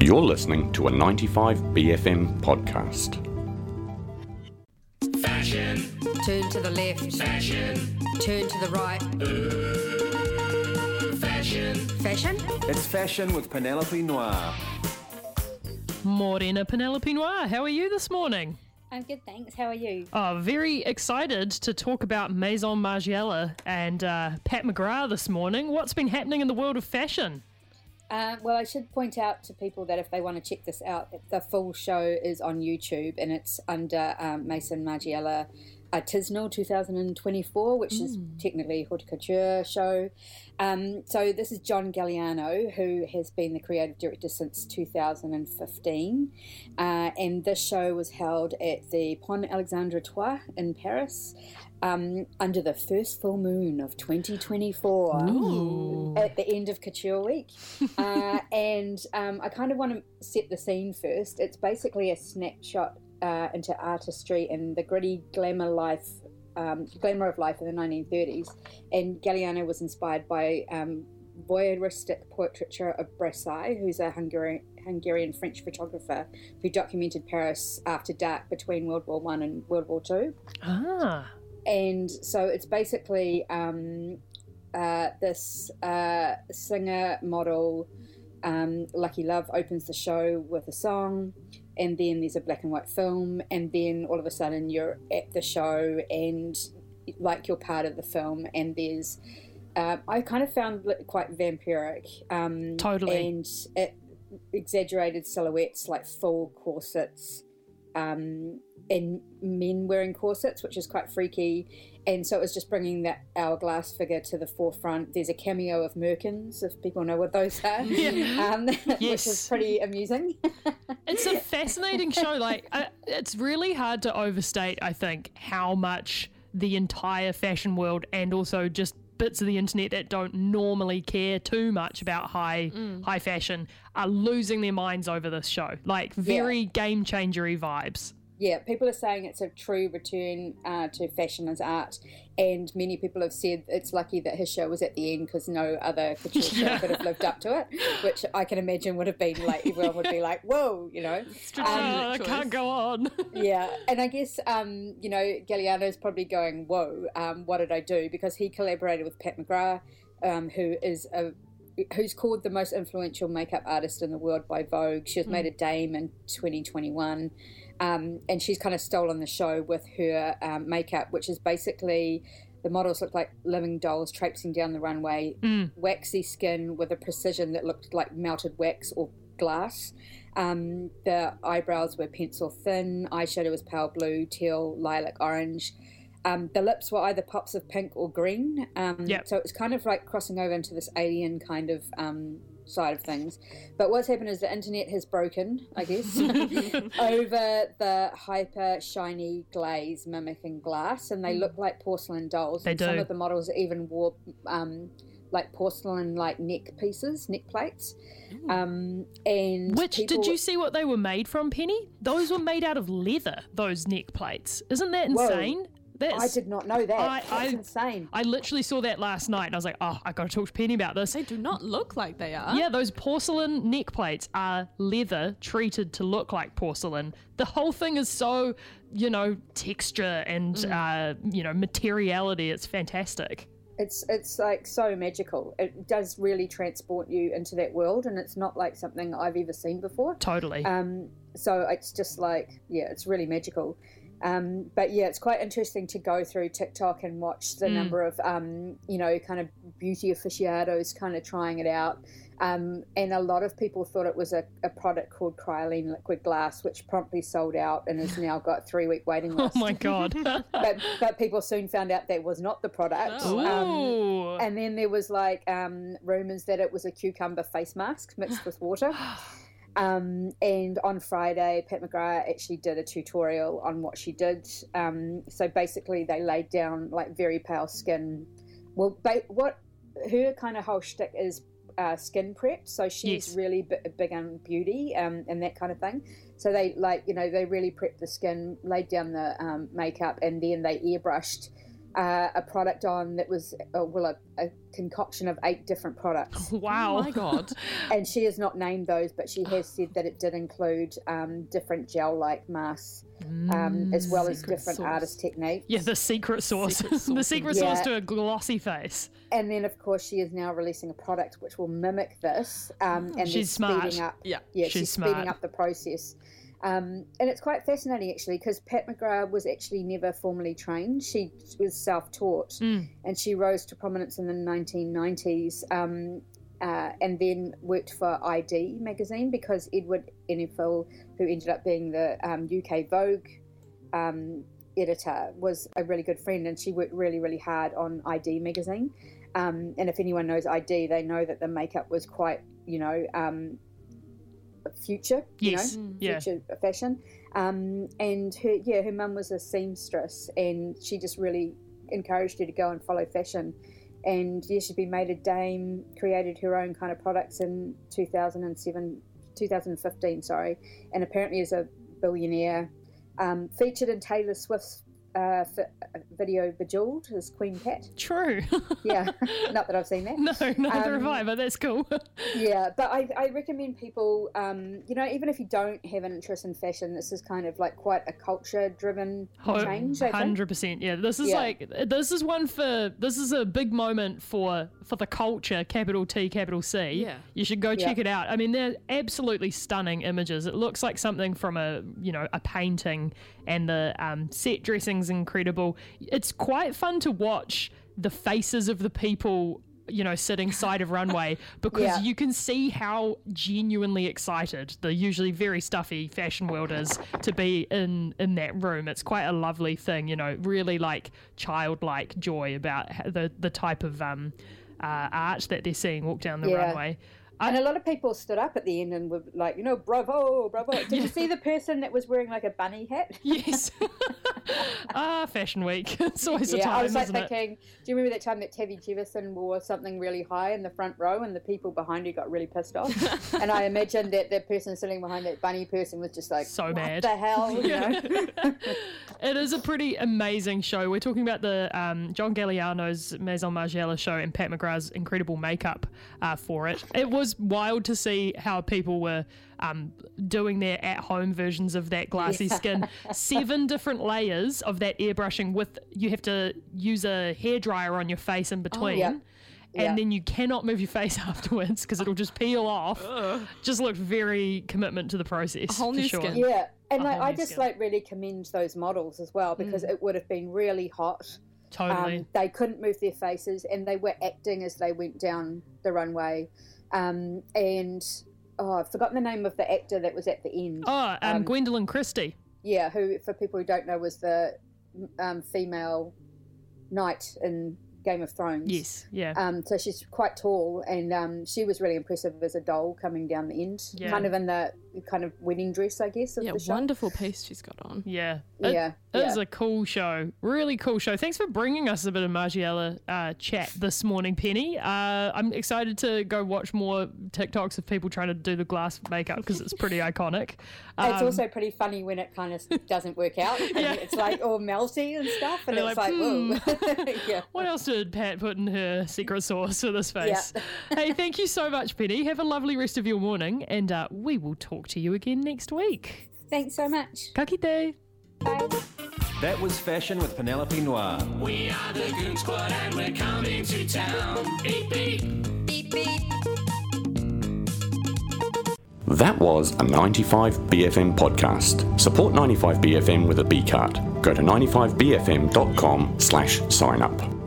You're listening to a 95BFM podcast. Fashion, Turn to the left. fashion, Turn to the right. fashion. Fashion? It's fashion with Penelope Noir. Morena Penelope Noir, how are you this morning? I'm good, thanks. How are you? Oh, very excited to talk about Maison Margiela and uh, Pat McGrath this morning. What's been happening in the world of fashion? Uh, well, I should point out to people that if they want to check this out, the full show is on YouTube and it's under um, Maison Margiela Artisanal 2024, which is technically haute couture show. Um, so this is John Galliano, who has been the creative director since 2015, uh, and this show was held at the Pont Alexandre Trois in Paris. Um, under the first full moon of 2024 at the end of Couture Week. uh, and um, I kind of want to set the scene first. It's basically a snapshot uh, into artistry and the gritty glamour life, um, glamour of life in the 1930s. And Galliano was inspired by um, voyeuristic portraiture of Brassai, who's a Hungarian. Hungarian French photographer who documented Paris after dark between World War One and World War Two Ah, and so it's basically um, uh, this uh, singer model um, lucky love opens the show with a song and then there's a black and white film and then all of a sudden you're at the show and like you're part of the film and there's uh, I kind of found it quite vampiric um, Totally. and it exaggerated silhouettes like full corsets um, and men wearing corsets, which is quite freaky. And so it was just bringing that hourglass figure to the forefront. There's a cameo of Merkins, if people know what those are, um, which is pretty amusing. it's a fascinating show. Like, uh, it's really hard to overstate, I think, how much the entire fashion world and also just bits of the internet that don't normally care too much about high high fashion are losing their minds over this show. Like very game changery vibes. Yeah, people are saying it's a true return uh, to fashion as art. And many people have said it's lucky that his show was at the end because no other couture show could have lived up to it, which I can imagine would have been like, everyone would be like, whoa, you know. I can't go on. yeah, and I guess um, you know Galliano's probably going, "Whoa, um, what did I do?" Because he collaborated with Pat McGrath, um, who is a who's called the most influential makeup artist in the world by Vogue. She was made a dame in 2021, um, and she's kind of stolen the show with her um, makeup, which is basically. The models looked like living dolls traipsing down the runway, waxy skin with a precision that looked like melted wax or glass. Um, the eyebrows were pencil thin, eyeshadow was pale blue, teal, lilac, orange. Um, the lips were either pops of pink or green. Um, Yep. So it was kind of like crossing over into this alien kind of um, side of things. But what's happened is the internet has broken, I guess, over the hyper shiny glaze mimicking glass, and they look like porcelain dolls. They and Some of the models even wore um, like porcelain like neck pieces, neck plates. Um, and Which people- did you see what they were made from, Penny? Those were made out of leather. Those neck plates. Isn't that Whoa. Insane? That's, I did not know that. I- That's I- insane. I literally saw that last night, and I was like, "Oh, I got to talk to Penny about this." They do not look like they are. Yeah, those porcelain neck plates are leather treated to look like porcelain. The whole thing is so, you know, texture and Mm. uh, you know, materiality. It's fantastic. It's it's like so magical. It does really transport you into that world, and it's not like something I've ever seen before. Totally. Um, so it's just like yeah, it's really magical. Um, but yeah, it's quite interesting to go through TikTok and watch the number of um, you know kind of beauty aficionados kind of trying it out. Um, and a lot of people thought it was a, a product called Kryolan Liquid Glass, which promptly sold out and has now got three week waiting lists. oh my god. but, but people soon found out that was not the product. Oh, Um, and then there was like um, rumors that it was a cucumber face mask mixed with water. Um, and on Friday, Pat McGrath actually did a tutorial on what she did. Um, so basically, they laid down like very pale skin. Well, ba- what her kind of whole shtick is uh, skin prep. So she's Yes. really b- big on beauty um, and that kind of thing. So they like you know they really prepped the skin, laid down the um, makeup, and then they airbrushed uh, a product on that was uh, well a, a, concoction of eight different products. Wow. Oh my god. and she has not named those, but she has said that it did include um, different gel-like masks, um, as well as different sauce. artist techniques. Yeah, the secret sauce. Secret the sauce. secret Yeah. sauce to a glossy face. And then, of course, she is now releasing a product which will mimic this, um, and She's smart. speeding up. Yeah. yeah, She's she's, smart. speeding up the process. Um, and it's quite fascinating actually because Pat McGrath was actually never formally trained. She was self taught Mm. and she rose to prominence in the 1990s um, uh, and then worked for ID magazine because Edward Enninful, who ended up being the um, UK Vogue um, editor, was a really good friend and she worked really, really hard on ID magazine. Um, and if anyone knows ID, they know that the makeup was quite, you know, future, you Yes. know, Yeah. future fashion. Um, and her, yeah, her mum was a seamstress, and she just really encouraged her to go and follow fashion. And yeah, she's been made a dame, created her own kind of products in 2007, 2015, sorry, and apparently is a billionaire. Um, featured in Taylor Swift's uh, fi- video Bejeweled as Queen Cat. True. Yeah, not that I've seen that. no, neither have Um, I, but that's cool. Yeah, but I, I recommend people, um, you know, even if you don't have an interest in fashion, this is kind of like quite a culture driven change. I think. Hundred percent. Yeah, this is Yeah. like this is one for this is a big moment for for the culture. Capital T, capital C. Yeah. you should go check Yeah. it out. I mean, they're absolutely stunning images. It looks like something from a you know a painting, and the um, set dressing's incredible. It's quite fun to watch the faces of the people. You know, sitting side of runway because Yeah. you can see how genuinely excited the usually very stuffy fashion world is to be in in that room. It's quite a lovely thing, you know, really like childlike joy about the the type of um, uh, art that they're seeing walk down the Yeah. runway. And a lot of people stood up at the end and were like, you know, bravo, bravo. Did you see the person that was wearing like a bunny hat? Yes. ah, Fashion Week. It's always a yeah, time, I was like isn't it? thinking, do you remember that time that Tavi Gevinson wore something really high in the front row and the people behind her got really pissed off? and I imagined that the person sitting behind that bunny person was just like, So what mad." the hell? You know? It is a pretty amazing show. We're talking about the um, John Galliano's Maison Margiela show and Pat McGrath's incredible makeup uh, for it. It was wild to see how people were um, doing their at-home versions of that glassy skin. Seven different layers of that airbrushing with you have to use a hairdryer on your face in between. Yeah. And Yeah. then you cannot move your face afterwards because it'll just peel off. Just looked very commitment to the process. whole for new sure. skin. Yeah, and like, I just skill. like really commend those models as well because it would have been really hot. Totally. Um, they couldn't move their faces and they were acting as they went down the runway. Um, and oh, I've forgotten the name of the actor that was at the end. oh, um, um, Gwendoline Christie. Yeah, who, for people who don't know, was the um, female knight in Game of Thrones. Yes, yeah. Um, so she's quite tall, and um, she was really impressive as a doll coming down the end, Yeah. kind of in the kind of wedding dress, I guess. Of Yeah, the show. wonderful piece she's got on. Yeah. It- Yeah, It was yeah. a cool show. Really cool show. Thanks for bringing us a bit of Margiela uh, chat this morning, Penny. Uh, I'm excited to go watch more TikToks of people trying to do the glass makeup because it's pretty iconic. it's Um, also pretty funny when it kind of doesn't work out. And Yeah. It's like all melty and stuff, and You're it's like, like, whoa. yeah. What else did Pat put in her secret sauce for this face? Yeah. hey, thank you so much, Penny. Have a lovely rest of your morning, and uh, we will talk to you again next week. Thanks so much. Ka kite. Bye. That was Fashion with Penelope Noir. We are the Goon Squad and we're coming to town. Beep beep. Beep beep. That was a 95BFM podcast. Support 95BFM with a B card. Go to 95BFM.com slash sign up.